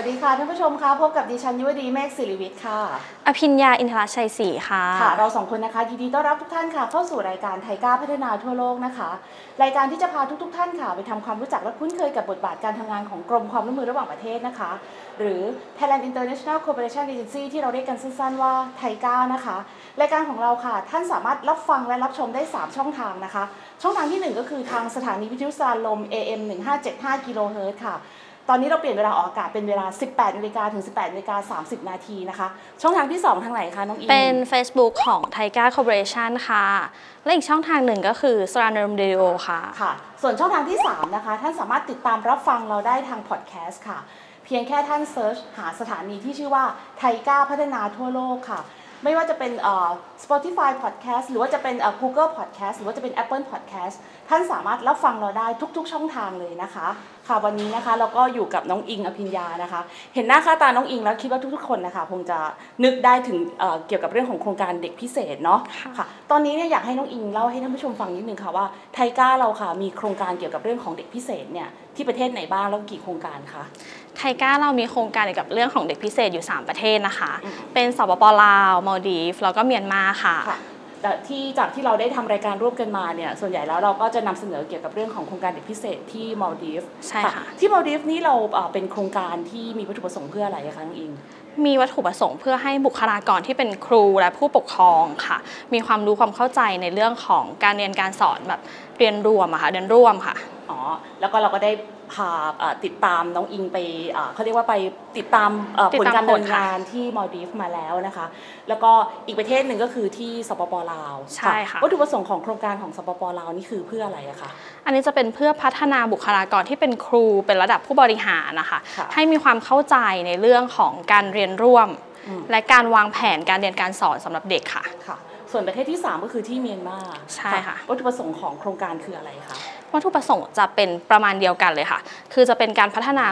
วัสดีค่ะท่านผู้ชมคะพบกับดิฉันยุวดีเมฆศิริวิทย์ค่ะ อภิญญาอินทรชัยศรีค่ะค่ะ เราสองคนนะคะยินดีต้อนรับทุกท่านค่ะ เข้าสู่รายการไทยก้าพัฒนาทั่วโลกนะคะ รายการที่จะพาทุกๆท่านค่ะไปทำความรู้จักและคุ้นเคยกับบทบาทการทำงานของกรมความร่วมมือระหว่างประเทศนะคะ หรือ Thailand International Cooperation Agency ที่เราเรียกกันสั้นๆว่าไทยก้านะคะ รายการของเราค่ะ ท่านสามารถรับฟังและรับชมได้ 3 ช่องทางนะคะ ช่องทางที่ 1 ก็คือทางสถานีวิทยุสารลม AM 1575กิโลเฮิรตซ์ค่ะ ตอนนี้เราเปลี่ยนเวลาออกอากาศเป็นเวลา 18นาฬิกาถึง 18นาฬิกา30 นาทีนะคะ ช่องทางที่ 2 ทางไหนคะ น้องอิงเป็น Facebook ของ t i g a Corporation ค่ะ และอีกช่องทางหนึ่งก็คือ s r a n u m Radio ค่ะค่ะ ส่วนช่องทางที่ 3 นะคะ ท่านสามารถติดตามรับฟังเราได้ทางพอดแคสต์ค่ะ เพียงแค่ท่าน search หาสถานีที่ชื่อว่าไทก้าพัฒนาทั่วโลกค่ะไม่ว่าจะเป็นเอ่อ Spotify Podcast หรือว่าจะเป็นเอ่อ Google Podcast หรือว่าจะเป็น Apple Podcast ท่านสามารถรับฟังเราได้ทุก ๆ ช่องทางเลยนะคะ ค่ะวันนี้นะคะเราก็อยู่กับน้องอิงอภิญญานะคะ เห็นหน้าค่าตาน้องอิงแล้วคิดว่าทุกๆ คนนะคะคงจะนึกได้ถึงเอ่อเกี่ยวกับเรื่องของโครงการเด็กพิเศษเนาะค่ะค่ะ ตอนนี้เนี่ยอยากให้น้องอิงเล่าให้ท่านผู้ชมฟังนิดนึงค่ะว่าไทก้าเราค่ะมีโครงการเกี่ยวกับเรื่องของเด็กพิเศษเนี่ยที่ประเทศไหนบ้างแล้วกี่โครงการคะไทยก้าเรามีโครงการเกี่ยวกับเรื่องของเด็กพิเศษอยู่ 3 ประเทศนะคะอืมเป็นสปปลาวมาลดีฟแล้วก็เมียนมาค่ะค่ะแต่ ที่จากที่เราได้ทำรายการร่วมกันมาเนี่ยส่วนใหญ่แล้วเราก็จะนำเสนอเกี่ยวกับเรื่องของโครงการเด็กพิเศษที่มาลดีฟใช่ค่ะที่มาลดีฟนี่เราเอ่อเป็นโครงการที่มีวัตถุประสงค์เพื่ออะไรอะคะน้องอิงมีวัตถุประสงค์เพื่อให้บุคลากรที่เป็นครูและผู้ปกครองค่ะ มีความรู้ความเข้าใจในเรื่องของการเรียนการสอนแบบเรียนรวมอะค่ะเรียนร่วมค่ะอ๋อแล้วก็เราก็ได้ พาเอ่อติดตามน้องอิงไปเอ่อเขาเรียกว่าไปติดตามเอ่อติผดลตามการดำเนินผลค่ะงานที่มาลดีฟมาแล้วนะคะ แล้วก็อีกประเทศหนึ่งก็คือที่สปปลาวใช่ค่ะวัตถุประสงค์ของโครงการของสปปลาวนี่คือเพื่ออะไรอะคะอันนี้จะเป็นเพื่อพัฒนาบุคลากรที่เป็นครูเป็นระดับผู้บริหารนะคะค่ะให้มีความเข้าใจในเรื่องของการเรียนร่วมอืมและการวางแผนการเรียนการสอนสำหรับเด็กค่ะค่ะ ส่วนประเทศที่ 3 ก็คือที่เมียนมาใช่ค่ะวัตถุประสงค์ของโครงการคืออะไรคะวัตถุประสงค์จะเป็นประมาณเดียวกันเลยค่ะ คือจะเป็นการพัฒนา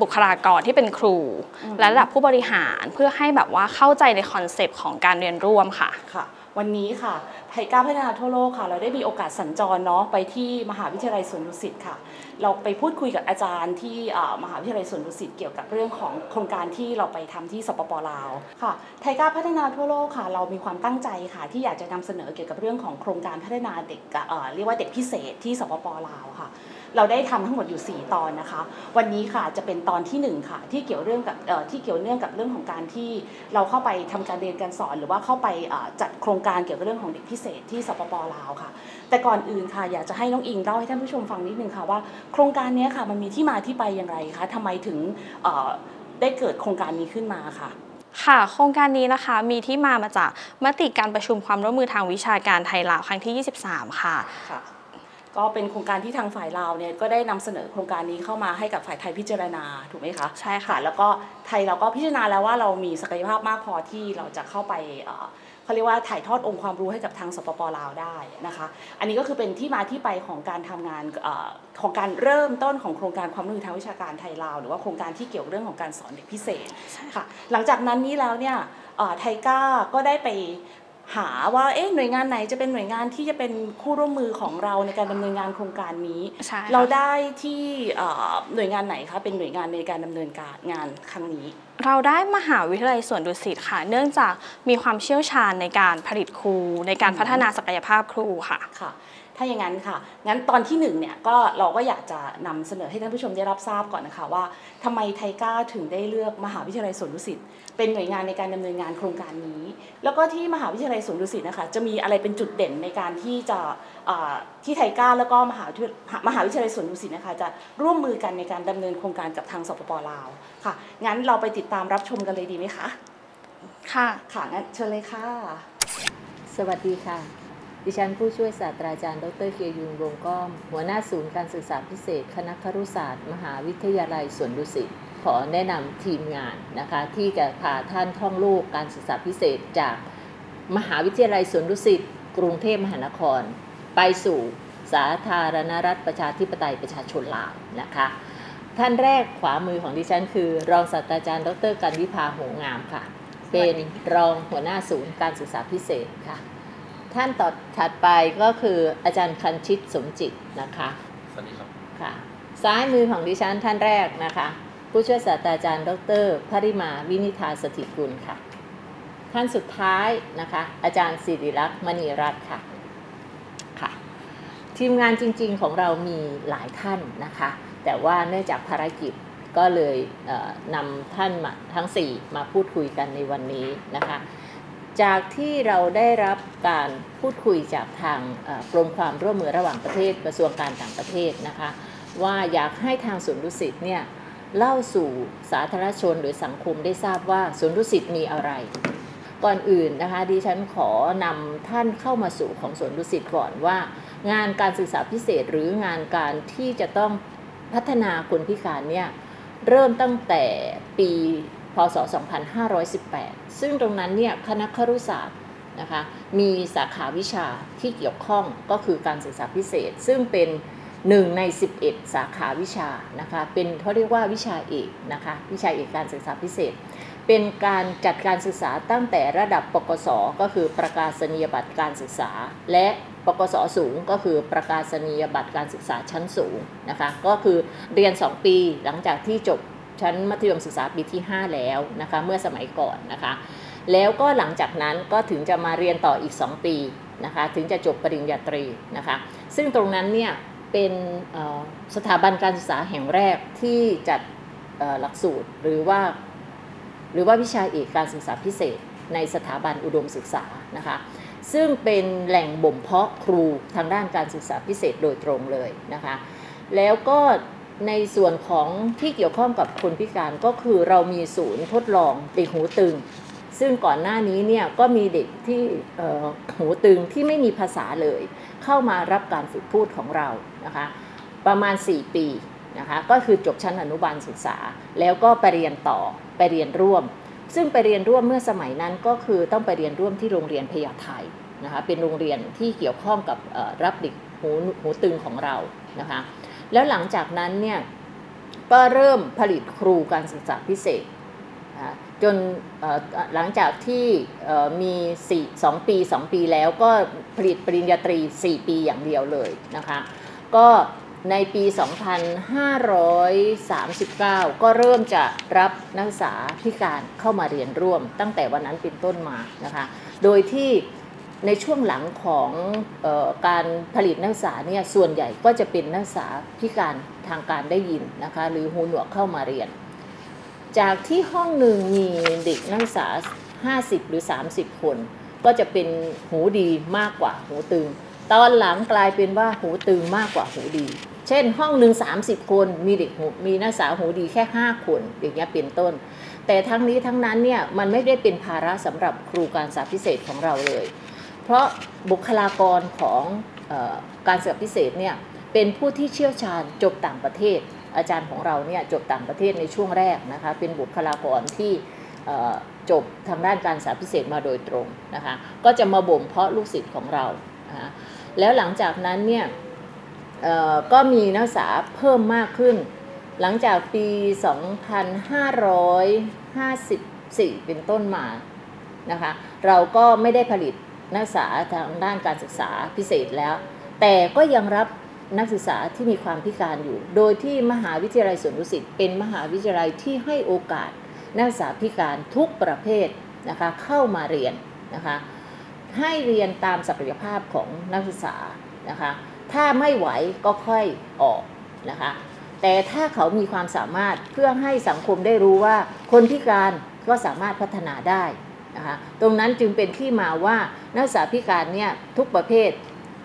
บุคลากรที่เป็นครูอืมและระดับผู้บริหารเพื่อให้แบบว่าเข้าใจในคอนเซปต์ของการเรียนร่วมค่ะค่ะ วันนี้ค่ะ ไทยก้าพัฒนาทั่วโลกค่ะ เราได้มีโอกาสสัญจรเนาะไปที่มหาวิทยาลัยสวนดุสิตค่ะ เราไปพูดคุยกับอาจารย์ที่มหาวิทยาลัยสวนดุสิตเกี่ยวกับเรื่องของโครงการที่เราไปทำที่สปปลาวค่ะไทยก้าพัฒนาทั่วโลกค่ะ เรามีความตั้งใจค่ะ ที่อยากจะนำเสนอเกี่ยวกับเรื่องของโครงการพัฒนาเด็กเรียกว่าเด็กพิเศษที่สปปลาวค่ะ เราได้ทำทั้งหมดอยู่ 4 ตอนนะคะ วันนี้ค่ะจะเป็นตอนทีหนึ่1 ค่ะ ที่เกี่ยวเรื่องกับเอ่อที่เกี่ยวเนื่องกับเรื่องของการที่เราเข้าไปทำการเรียนการสอน หรือว่าเข้าไปเอ่อจัดโครงการเกี่ยวกับเรื่องของเด็กพิเศษที่สปปลาวค่ะ แต่ก่อนอื่นค่ะอยากจะให้น้องอิงเล่าให้ท่านผู้ชมฟังนิดนึงค่ะว่าโครงการเนี้ยค่ะมันมีที่มาที่ไปอย่างไรคะทำไมถึงเอ่อได้เกิดโครงการนี้ขึ้นมาค่ะค่ะ โครงการนี้นะคะมีที่มามาจากมติการประชุมความร่วมมือทางวิชาการไทยลาวครั้งที่ 23 ค่ะค่ะ ก็เป็นโครงการที่ทางฝ่ายลาวเนี่ยก็ได้นำเสนอโครงการนี้เข้ามาให้กับฝ่ายไทยพิจารณาถูกไหมคะใช่ค่ะแล้วก็ไทยเราก็พิจารณาแล้วว่าเรามีศักยภาพมากพอที่เราจะเข้าไปเอ่อเขาเรียกว่าถ่ายทอดองค์ความรู้ให้กับทางสปปลาวได้นะคะ อันนี้ก็คือเป็นที่มาที่ไปของการทำงานเออของการเริ่มต้นของโครงการความร่วมมือทางวิชาการไทยลาว หรือว่าโครงการที่เกี่ยวเรื่องของการสอนเด็กพิเศษค่ะหลังจากนั้นนี้แล้วเนี่ยเอ่อไทก้าก็ได้ไป หาว่าเอ๊ะหน่วยงานไหนจะเป็นหน่วยงานที่จะเป็นคู่ร่วมมือของเราในการดำเนินงานโครงการนี้ใช่ค่ะเราได้ที่เอ่อหน่วยงานไหนคะเป็นหน่วยงานในการดำเนินการงานครั้งนี้ เราได้มหาวิทยาลัยสวนดุสิตค่ะ เนื่องจากมีความเชี่ยวชาญในการผลิตครู ในการอืมพัฒนาศักยภาพครูค่ะค่ะ ถ้าอย่างนั้นค่ะ งั้นตอนที่หนึ่งเนี่ยก็เราก็อยากจะนำเสนอให้ท่านผู้ชมได้รับทราบก่อนนะคะว่าทำไมไทก้าถึงได้เลือกมหาวิทยาลัยสวนดุสิตเป็นหน่วยงานในการดำเนินงานโครงการนี้ แล้วก็ที่มหาวิทยาลัยสวนดุสิตนะคะจะมีอะไรเป็นจุดเด่นในการที่จะเอ่อที่ไทก้าแล้วก็มหาวิทยามหาวิทยาลัยสวนดุสิตนะคะจะร่วมมือกันในการดำเนินโครงการกับทางสปปลาวค่ะงั้นเราไปติดตามรับชมกันเลยดีไหมคะค่ะค่ะงั้นเชิญเลยค่ะ สวัสดีค่ะ ดิฉันผู้ช่วยศาสตราจารย์ ดรเคียยุนวงก้อม หัวหน้าศูนย์การศึกษาพิเศษ คณะครุศาสตร์ มหาวิทยาลัยสวนดุสิต ขอแนะนำทีมงานนะคะ ที่จะพาท่านท่องโลกการศึกษาพิเศษจากมหาวิทยาลัยสวนดุสิต กรุงเทพมหานคร ไปสู่สาธารณรัฐประชาธิปไตยประชาชนลาวนะคะ ท่านแรกขวามือของดิฉันคือ รองศาสตราจารย์ ดรกันวิภาหงงามค่ะ เป็นรองหัวหน้าศูนย์การศึกษาพิเศษค่ะ ท่านต่อถัดไปก็คืออาจารย์คันชิตสมจิตนะคะสวัสดีครับค่ะซ้ายมือของดิฉันท่านแรกนะคะ ผู้ช่วยศาสตราจารย์ ดรพริมาวินิธาสถิตกุลค่ะ ท่านสุดท้ายนะคะ อาจารย์สิริรักษ์มณีรัตน์ค่ะค่ะ ทีมงานจริงๆของเรามีหลายท่านนะคะ แต่ว่าเนื่องจากภารกิจก็เลยเอ่อนำท่านมาทั้ง 4 มาพูดคุยกันในวันนี้นะคะ จากที่เราได้รับการพูดคุยจากทางกรมความร่วมมือระหว่างประเทศกระทรวงการต่างประเทศนะคะ ว่าอยากให้ทางสวนดุสิตเนี่ยเล่าสู่สาธารณชนหรือสังคมได้ทราบว่าสวนดุสิตมีอะไร ก่อนอื่นนะคะดิฉันขอนำท่านเข้ามาสู่ของสวนดุสิตก่อนว่า งานการศึกษาพิเศษหรืองานการที่จะต้องพัฒนาคนพิการเนี่ยเริ่มตั้งแต่ปี พศ 2518 ซึ่งตรงนั้นเนี่ยคณะครุศาสตร์นะคะมีสาขาวิชาที่เกี่ยวข้องก็คือการศึกษาพิเศษ ซึ่งเป็นหนึ่งใน 11 สาขาวิชานะคะเป็นเขาเรียกว่าวิชาเอกนะคะวิชาเอกการศึกษาพิเศษ เป็นการจัดการศึกษาตั้งแต่ระดับปกศก็คือประกาศนียบัตรการศึกษา และปกศสูงก็คือประกาศนียบัตรการศึกษาชั้นสูงนะคะก็คือเรียน 2 ปีหลังจากที่จบ ชั้นมัธยมศึกษาปีที่ 5 แล้วนะคะเมื่อสมัยก่อนนะคะ แล้วก็หลังจากนั้นก็ถึงจะมาเรียนต่ออีก 2 ปีนะคะถึงจะจบปริญญาตรีนะคะซึ่งตรงนั้นเนี่ยเป็นสถาบันการศึกษาแห่งแรกที่จัดหลักสูตรหรือว่า หรือว่าวิชาเอกการศึกษาพิเศษในสถาบันอุดมศึกษานะคะซึ่งเป็นแหล่งบ่มเพาะครูทางด้านการศึกษาพิเศษโดยตรงเลยนะคะแล้วก็ ในส่วนของที่เกี่ยวข้องกับคนพิการก็คือเรามีศูนย์ทดลองเด็กหูตึง ซึ่งก่อนหน้านี้เนี่ยก็มีเด็กที่หูตึงที่ไม่มีภาษาเลย เข้ามารับการฝึกพูดของเรานะคะประมาณ 4 ปีนะคะก็คือจบชั้นอนุบาลศึกษา แล้วก็ไปเรียนต่อไปเรียนร่วม ซึ่งไปเรียนร่วมเมื่อสมัยนั้นก็คือต้องไปเรียนร่วมที่โรงเรียนพญาไทยนะคะเป็นโรงเรียนที่เกี่ยวข้องกับรับเด็กหูหูตึงของเรานะคะ แล้วหลังจากนั้นเนี่ยก็เริ่มผลิตครูการศึกษาพิเศษจนหลังจากที่เอ่อมี4 2ปี 2 ปีแล้วก็ผลิตปริญญาตรี 4 ปีอย่างเดียวเลยนะคะก็ในปี 2539 ก็เริ่มจะรับนักศึกษาพิการเข้ามาเรียนร่วมตั้งแต่วันนั้นเป็นต้นมานะคะ โดยที่ ในช่วงหลังของออการผลิตนักศึกษาเนี่ยส่วนใหญ่ก็จะเป็นนักศึกษาพิการทางการได้ยินนะคะหรือหูหนวกเข้ามาเรียน จากที่ห้องหนึ่งมีเด็กนักศึกษา 50 หรือ 30 คน ก็จะเป็นหูดีมากกว่าหูตึง ตอนหลังกลายเป็นว่าหูตึงมากกว่าหูดี เช่นห้องหนึ่ง30 คนมีเด็กหูมีนักศึกษาหูดีแค่ 5 คนอย่างเงี้ยเป็นต้นแต่ทั้งนี้ทั้งนั้นเนี่ยมันไม่ได้เป็นภาระสำหรับครูการศึกษาพิเศษของเราเลย ราะบุคลากรของออการศึกษาพิเศษเนี่ยเป็นผู้ที่เชี่ยวชาญจบต่างประเทศ อาจารย์ของเราเนี่ยจบต่างประเทศในช่วงแรกนะคะเป็นบุคลากรที่จบทางด้านการศึกษาพิเศษมาโดยตรงนะคะก็จะมาบ่มเพาะลูกศิษย์ของเรานะะแล้วหลังจากนั้นเนี่ยก็มีนักศึกษาเพิ่มมากขึ้น หลังจากปี 2554 เป็นต้นมานะคะเราก็ไม่ได้ผลิต นักศึกษาทางด้านการศึกษาพิเศษแล้ว แต่ก็ยังรับนักศึกษาที่มีความพิการอยู่ โดยที่มหาวิทยาลัยสวนดุสิตเป็นมหาวิทยาลัยที่ให้โอกาสนักศึกษาพิการทุกประเภทนะคะเข้ามาเรียนนะคะให้เรียนตามศักยภาพของนักศึกษานะคะถ้าไม่ไหวก็ค่อยออกนะคะแต่ถ้าเขามีความสามารถเพื่อให้สังคมได้รู้ว่าคนพิการก็สามารถพัฒนาได้ นะคะตรงนั้นจึงเป็นที่มาว่านักศึกษาพิการเนี่ยทุกประเภท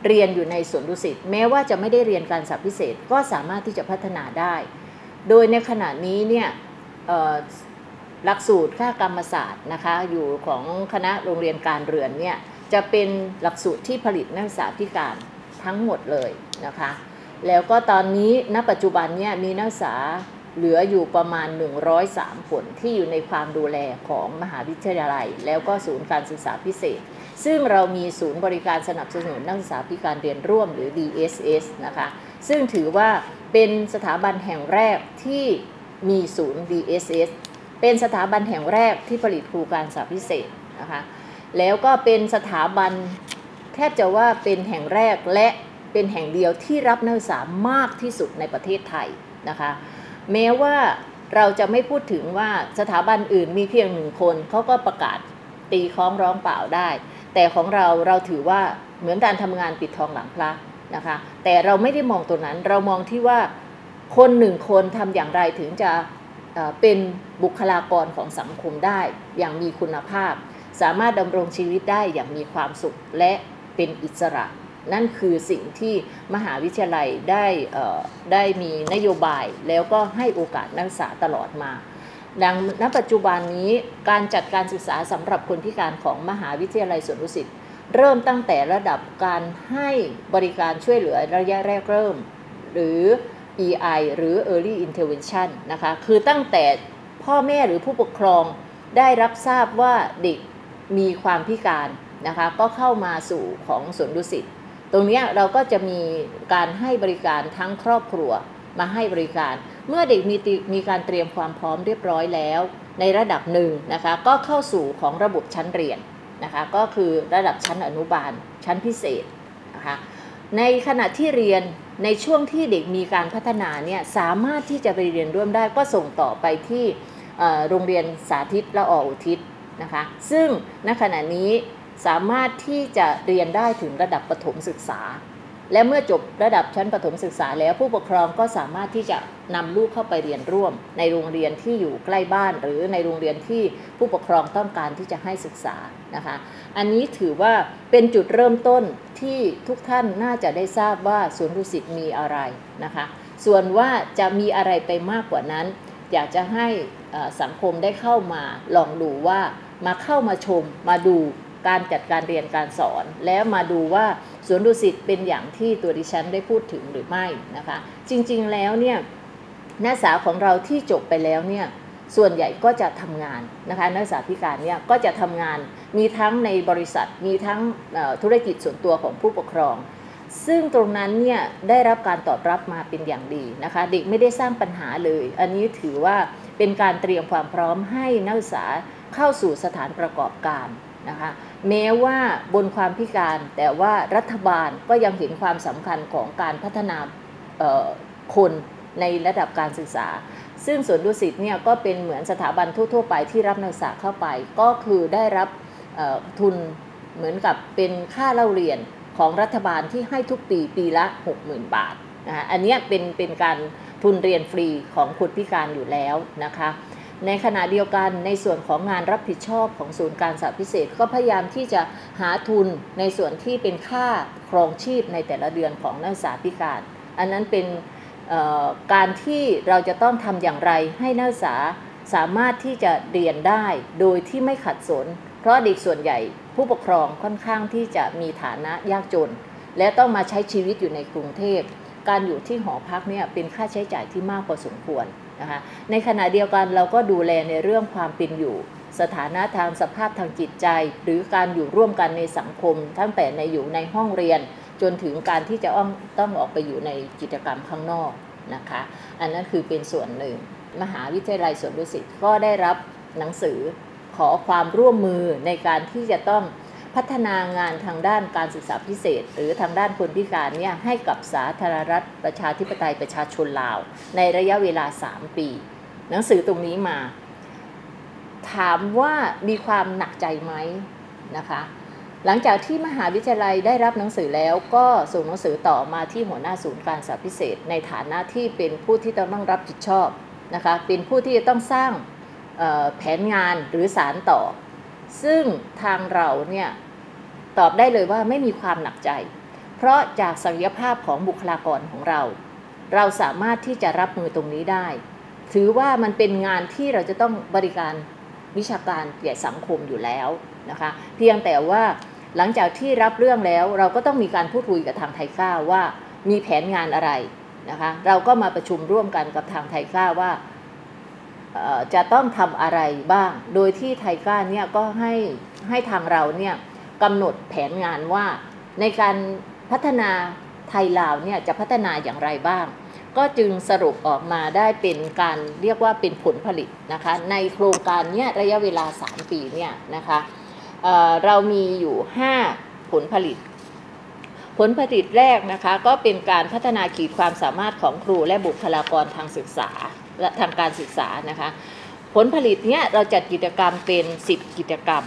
เรียนอยู่ในสวนดุสิตแม้ว่าจะไม่ได้เรียนการศึกษาพิเศษก็สามารถที่จะพัฒนาได้ โดยในขณะนี้เนี่ยหลักสูตรค่ากรรมศาสตร์นะคะอยู่ของคณะโรงเรียนการเรือนเนี่ยจะเป็นหลักสูตรที่ผลิตนักศึกษาพิการทั้งหมดเลยนะคะแล้วก็ตอนนี้ณปัจจุบันเนี่ยมีนักศึกษา เหลืออยู่ประมาณ 103คนที่อยู่ในความดูแลของมหาวิทยาลัย แล้วก็ศูนย์การศึกษาพิเศษ ซึ่งเรามีศูนย์บริการสนับสนุนนักศึกษาพิการเรียนร่วมหรือ DSS นะคะ ซึ่งถือว่าเป็นสถาบันแห่งแรกที่มีศูนย์ DSS เป็นสถาบันแห่งแรกที่ผลิตครูการศึกษาพิเศษนะคะ แล้วก็เป็นสถาบันแทบจะว่าเป็นแห่งแรกและเป็นแห่งเดียวที่รับนักศึกษามากที่สุดในประเทศไทยนะคะ แม้ว่าเราจะไม่พูดถึงว่าสถาบันอื่นมีเพียงหนึ่งคนเขาก็ประกาศตีคล้องร้องเปล่าได้ แต่ของเราเราถือว่าเหมือนการทำงานปิดทองหลังพระนะคะ แต่เราไม่ได้มองตัวนั้นเรามองที่ว่าคนหนึ่งคนทำอย่างไรถึงจะเอ่อเป็นบุคลากรของสังคมได้อย่างมีคุณภาพ สามารถดำรงชีวิตได้อย่างมีความสุขและเป็นอิสระ นั่นคือสิ่งที่มหาวิทยาลัยได้ได้มีนโยบายแล้วก็ให้โอกาสนักศึกษาตลอดมาดังณปัจจุบันนี้การจัดการศึกษาสำหรับคนพิการของมหาวิทยาลัยสวนดุสิตเริ่มตั้งแต่ระดับการให้บริการช่วยเหลือระยะแรกเริ่ม หรือ EI หรือ Early Intervention นะคะคือตั้งแต่พ่อแม่หรือผู้ปกครองได้รับทราบว่าเด็กมีความพิการนะคะก็เข้ามาสู่ของสวนดุสิต ตรงนี้เราก็จะมีการให้บริการทั้งครอบครัวมาให้บริการ เมื่อเด็กมีมีการเตรียมความพร้อมเรียบร้อยแล้ว ในระดับหนึ่งนะคะก็เข้าสู่ของระบบชั้นเรียนนะคะก็คือระดับชั้นอนุบาลชั้นพิเศษนะคะในขณะที่เรียนในช่วงที่เด็กมีการพัฒนาเนี่ยสามารถที่จะไปเรียนร่วมได้ก็ส่งต่อไปที่โรงเรียนสาธิตละอออุทิศนะคะซึ่งณขณะนี้ สามารถที่จะเรียนได้ถึงระดับประถมศึกษา และเมื่อจบระดับชั้นประถมศึกษาแล้วผู้ปกครองก็สามารถที่จะนำลูกเข้าไปเรียนร่วม ในโรงเรียนที่อยู่ใกล้บ้าน หรือในโรงเรียนที่ผู้ปกครองต้องการที่จะให้ศึกษานะคะ อันนี้ถือว่าเป็นจุดเริ่มต้นที่ทุกท่านน่าจะได้ทราบว่าสวนดุสิตมีอะไรนะคะ ส่วนว่าจะมีอะไรไปมากกว่านั้น อยากจะให้สังคมได้เข้ามาลองดูว่ามาเข้ามาชมมาดู การจัดการเรียนการสอน แล้วมาดูว่าสวนดุสิตเป็นอย่างที่ตัวดิฉันได้พูดถึงหรือไม่นะคะ จริงๆแล้วเนี่ยนักศึกษาของเราที่จบไปแล้วเนี่ยส่วนใหญ่ก็จะทำงานนะคะนักศึกษาพิการเนี่ยก็จะทำงานมีทั้งในบริษัทมีทั้งธุรกิจส่วนตัวของผู้ปกครอง ซึ่งตรงนั้นเนี่ยได้รับการตอบรับมาเป็นอย่างดีนะคะเด็กไม่ได้สร้างปัญหาเลย อันนี้ถือว่าเป็นการเตรียมความพร้อมให้นักศึกษาเข้าสู่สถานประกอบการ นะคะแม้ว่าบนความพิการแต่ว่ารัฐบาลก็ยังเห็นความสำคัญของการพัฒนาคนในระดับการศึกษา ซึ่งสวนดุสิตเนี่ยก็เป็นเหมือนสถาบันทั่ว ๆ ไปที่รับนักศึกษาเข้าไป ก็คือได้รับทุนเหมือนกับเป็นค่าเล่าเรียนของรัฐบาลที่ให้ทุกปีปีละ 60,000 บาทนะะอันนี้เป็นเป็นการทุนเรียนฟรีของคนพิการอยู่แล้วนะคะ ในขณะเดียวกันในส่วนของงานรับผิดชอบของศูนย์การศึกษาพิเศษ ก็พยายามที่จะหาทุนในส่วนที่เป็นค่าครองชีพในแต่ละเดือนของนักศึกษาพิการ อันนั้นเป็นการที่เราจะต้องทำอย่างไรให้นักศึกษาสามารถที่จะเรียนได้โดยที่ไม่ขัดสน เพราะเด็กส่วนใหญ่ผู้ปกครองค่อนข้างที่จะมีฐานะยากจน และต้องมาใช้ชีวิตอยู่ในกรุงเทพ การอยู่ที่หอพักเนี่ยเป็นค่าใช้จ่ายที่มากพอสมควร นะคะในขณะเดียวกันเราก็ดูแลในเรื่องความเป็นอยู่ สถานะทางสภาพทางจิตใจ หรือการอยู่ร่วมกันในสังคมตั้งแต่ในอยู่ในห้องเรียน จนถึงการที่จะต้องออกไปอยู่ในกิจกรรมข้างนอกนะคะ อันนั้นคือเป็นส่วนหนึ่ง มหาวิทยาลัยสวนดุสิตก็ได้รับหนังสือขอความร่วมมือในการที่จะต้อง พัฒนางานทางด้านการศึกษาพิเศษ หรือทางด้านคนพิการเนี่ยให้กับสาธารณรัฐประชาธิปไตยประชาชนลาว ในระยะเวลา 3 ปี หนังสือตรงนี้มา ถามว่ามีความหนักใจไหมนะคะหลังจากที่มหาวิทยาลัยได้รับหนังสือแล้วก็ส่งหนังสือต่อมาที่หัวหน้าศูนย์การศึกษาพิเศษ ในฐานะที่เป็นผู้ที่ต้องรับผิดชอบนะคะเป็นผู้ที่จะต้องสร้างแผนงานหรือสารต่อ ซึ่งทางเราเนี่ย ตอบได้เลยว่าไม่มีความหนักใจ เพราะจากศักยภาพของบุคลากรของเรา เราสามารถที่จะรับมือตรงนี้ได้ ถือว่ามันเป็นงานที่เราจะต้องบริการวิชาการแก่สังคมอยู่แล้วนะคะ เพียงแต่ว่าหลังจากที่รับเรื่องแล้วเราก็ต้องมีการพูดคุยกับทางไทยก้าว่ามีแผนงานอะไรนะคะ เราก็มาประชุมร่วมกันกับทางไทยก้าว่าจะต้องทำอะไรบ้าง โดยที่ไทยก้าเนี่ยก็ให้ให้ทางเราเนี่ย กำหนดแผนงานว่า ในการพัฒนาไทยลาวเนี่ยจะพัฒนาอย่างไรบ้าง ก็จึงสรุปออกมาได้เป็นการเรียกว่าเป็นผลผลิตนะคะในโครงการเนี้ยระยะเวลา 3 ปีเนี่ยนะคะเเรามีอยู่ 5 ผลผลิต ผลผลิตแรกนะคะก็เป็นการพัฒนาขีดความสามารถของครูและบุคลากรทางศึกษาและทางการศึกษานะคะผลผลิตเนี่ยเราจัดกิจกรรมเป็น 10 กิจกรรม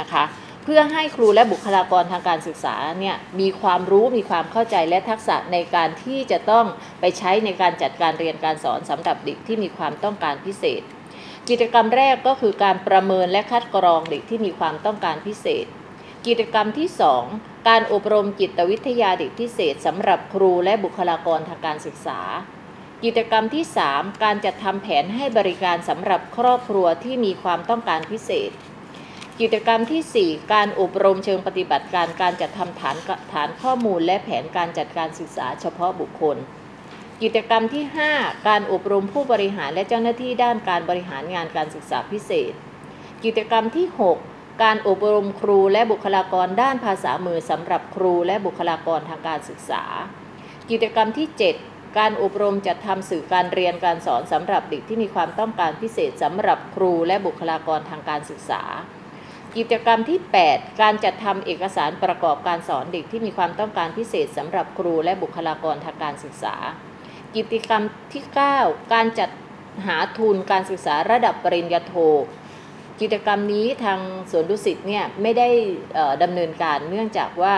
นะคะ พื่อให้ครูและบุคลากรทางการศึกษาเนี่ยมีความรู้มีความเข้าใจและทักษะในการที่จะต้องไปใช้ในการจัดการเรียนการสอนสำหรับเด็กที่มีความต้องการพิเศษ กิจกรรมแรกก็คือการประเมินและคัดกรองเด็กที่มีความต้องการพิเศษ กิจกรรมที่ 2 การอบรมจิตวิทยาเด็กพิเศษสำหรับครูและบุคลากรทางการศึกษากิจกรรมที่ 3 การจัดทำแผนให้บริการสำหรับครอบครัวที่มีความต้องการพิเศษ กิจกรรมทีสี่ 4 การอบรมเชิงปฏิบัติการการจัดทำฐานฐานข้อมูลและแผนการจัดการศึกษาเฉพาะบุคคล กิจกรรมที่ 5 การอบรมผู้บริหารและเจ้าหน้าที่ด้านการบริหารงานการศึกษาพิเศษ กิจกรรมที่ 6 การอบรมครูและบุคลากรด้านภาษามือสำหรับครูและบุคลากรทางการศึกษา กิจกรรมที่ 7การอบรมจัดทำสื่อการเรียนการสอนสำหรับเด็กที่มีความต้องการพิเศษสำหรับครูและบุคลากรทางการศึกษา กิจกรรมที่ 8 การจัดทำเอกสารประกอบการสอนเด็กที่มีความต้องการพิเศษสำหรับครูและบุคลากรทางการศึกษา กิจกรรมที่ 9 การจัดหาทุนการศึกษาระดับปริญญาโท กิจกรรมนี้ทางสวนดุสิตเนี่ยไม่ได้ดำเนินการเนื่องจากว่า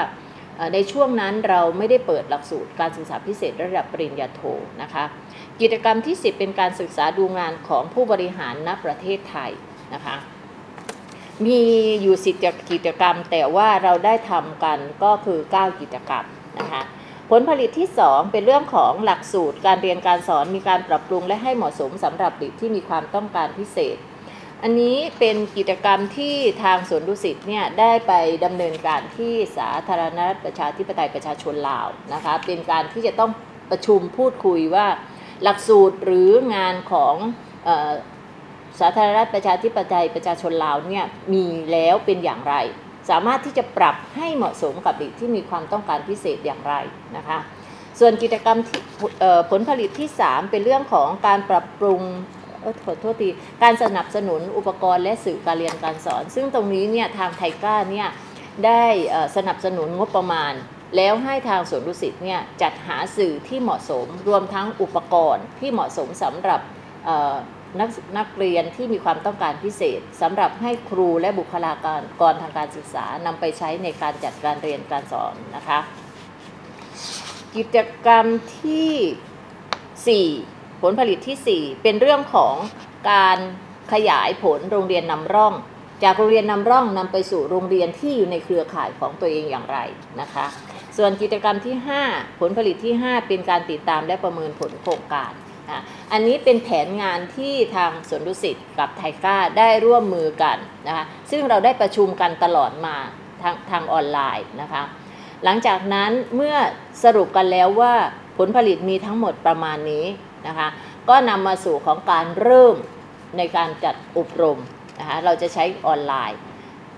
ในช่วงนั้นเราไม่ได้เปิดหลักสูตรการศึกษาพิเศษระดับปริญญาโทนะคะ กิจกรรมที่ 10 เป็นการศึกษาดูงานของผู้บริหารณประเทศไทยนะคะ มีอยู่สิกิจกรรม แต่ว่าเราได้ทำกันก็คือ 9 กิจกรรมนะคะผลผลิตที่ 2 เป็นเรื่องของหลักสูตร การเรียนการสอนมีการปรับปรุงและให้เหมาะสมสำหรับเด็กที่มีความต้องการพิเศษ อันนี้เป็นกิจกรรมที่ทางสวนดุสิตเนี่ยได้ไปดำเนินการที่สาธารณรัฐประชาธิปไตยประชาชนลาวนะคะเป็นการที่จะต้องประชุมพูดคุยว่า หลักสูตรหรืองานของ สาธารณรัฐประชาธิปไตยประชาชนลาวเนี่ยมีแล้วเป็นอย่างไร สามารถที่จะปรับให้เหมาะสมกับเด็กที่มีความต้องการพิเศษอย่างไรนะคะ ส่วนกิจกรรมที่ผลผลิตที่ 3 เป็นเรื่องของการปรับปรุงเออขอโทษทีการสนับสนุนอุปกรณ์และสื่อการเรียนการสอน ซึ่งตรงนี้เนี่ยทางไทก้าเนี่ยได้สนับสนุนงบประมาณ แล้วให้ทางสวนดุสิตเนี่ยจัดหาสื่อที่เหมาะสมรวมทั้งอุปกรณ์ที่เหมาะสมสำหรับ นักนักเรียนที่มีความต้องการพิเศษสำหรับให้ครูและบุคลากรกรทางการศึกษานำไปใช้ในการจัดการเรียนการสอนนะคะ กิจกรรมที่ 4 ผลผลิตที่ 4 เป็นเรื่องของการขยายผลโรงเรียนนำร่อง จากโรงเรียนนำร่องนำไปสู่โรงเรียนที่อยู่ในเครือข่ายของตัวเองอย่างไรนะคะ ส่วนกิจกรรมที่ 5 ผลผลิตที่ 5 เป็นการติดตามและประเมินผลโครงการ นะอันนี้เป็นแผนงานที่ทางสวนดุสิตกับไทก้าได้ร่วมมือกันนะคะซึ่งเราได้ประชุมกันตลอดมาทางทางออนไลน์นะคะหลังจากนั้นเมื่อสรุปกันแล้วว่าผลผลิตมีทั้งหมดประมาณนี้นะคะก็นำมาสู่ของการเริ่มในการจัดอบรมนะคะเราจะใช้ออนไลน์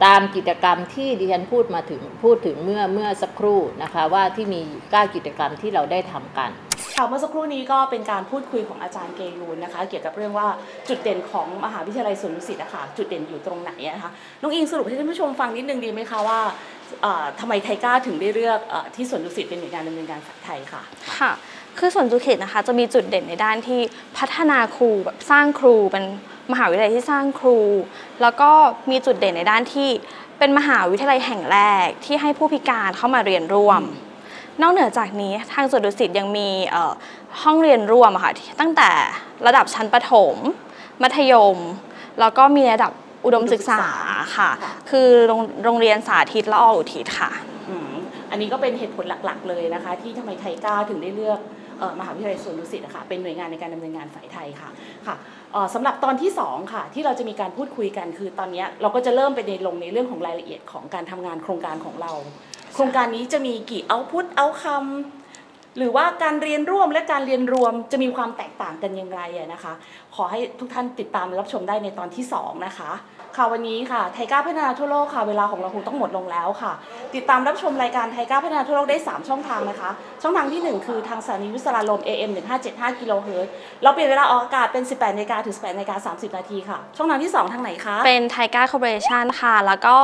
ตามกิจกรรมที่ดิฉันพูดมาถึงพูดถึงเมื่อเมื่อสักครู่นะคะว่าที่มี 9 กิจกรรมที่เราได้ทำกันค่ะเมื่อสักครู่นี้ก็เป็นการพูดคุยของอาจารย์เกยูนนะคะ เกี่ยวกับเรื่องว่าจุดเด่นของมหาวิทยาลัยสวนดุสิตนะคะจุดเด่นอยู่ตรงไหนนะคะน้องอิงสรุปให้ท่านผู้ชมฟังนิดนึงดีไหมคะว่าเอ่อทำไมไทก้าถึงได้เลือกเอ่อที่สวนดุสิตเป็นหน่วยงานดำเนินการไทยค่ะค่ะคือส่วนจุเขตนะคะจะมีจุดเด่นในด้านที่พัฒนาครูแบบสร้างครูเป็น มหาวิทยาลัยที่สร้างครู แล้วก็มีจุดเด่นในด้านที่เป็นมหาวิทยาลัยแห่งแรกที่ให้ผู้พิการเข้ามาเรียนร่วม นอกเหนือจากนี้ทางสวนดุสิตยังมีเอ่อห้องเรียนร่วมอะค่ะที่ตั้งแต่ระดับชั้นประถม มัธยม แล้วก็มีระดับอุดมศึกษาค่ะค่ะคือโรงโรงเรียนสาธิตและออุทิศค่ะอืมอันนี้ก็เป็นเหตุผลหลักๆ เลยนะคะ ที่ทำไมไทก้าถึงได้เลือกเอ่อ มหาวิทยาลัยสวนดุสิตนะคะเป็นหน่วยงานในการดำเนินงานฝ่ายไทยค่ะค่ะสำหรับตอนที่2ค่ะที่เราจะมีการพูดคุยกันคือตอนนี้เราก็จะเริ่มไปในลงในเรื่องของรายละเอียดของการทำงานโครงการของเรา โครงการนี้จะมีกี่เอาพุทเอาคำหรือว่าการเรียนร่วมและการเรียนรวมจะมีความแตกต่างกันอย่างไรนะคะ ขอให้ทุกท่านติดตามและรับชมได้ในตอนที่ 2 นะคะ ค่ะวันนี้ค่ะไทก้าพัฒนาทั่วโลกค่ะเวลาของเราคงต้องหมดลงแล้วค่ะ ติดตามรับชมรายการไทก้าพัฒนาทั่วโลกได้ 3 ช่องทางนะคะ ช่องทางที่ 1 คือทางสถานีวิทยุสราญรมย์ AM 1575กิโลเฮิรตซ์เราเปลี่ยนเวลาออกอากาศเป็น 18นาฬิกาถึง 18นาฬิกา30 นาทีค่ะ ช่องทางที่ 2 ทางไหนคะเป็นไทก้า Coopera tion ค่ะ แล้วก็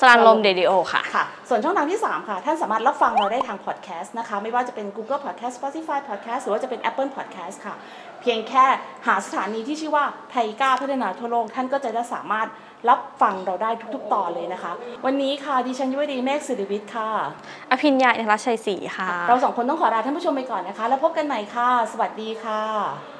สราญรมเดดิโอค่ะค่ะ ส่วนช่องทางที่ 3 ค่ะ ท่านสามารถรับฟังเราได้ทางพอดแคสต์นะคะไม่ว่าจะเป็น Google Podcast Spotify Podcast หรือว่าจะเป็น Apple Podcast ค่ะ เพียงแค่หาสถานีที่ชื่อว่าไทยก้าวพัฒนาทั่วโลกท่านก็จะได้สามารถรับฟังเราได้ทุกๆตอนเลยนะคะ วันนี้ค่ะดิฉันยุวดีเมฆสิริวิทย์ค่ะ อภิญญาอินทรชัยศรีค่ะ เราสองคนต้องขอลาท่านผู้ชมไปก่อนนะคะ แล้วพบกันใหม่ค่ะ สวัสดีค่ะ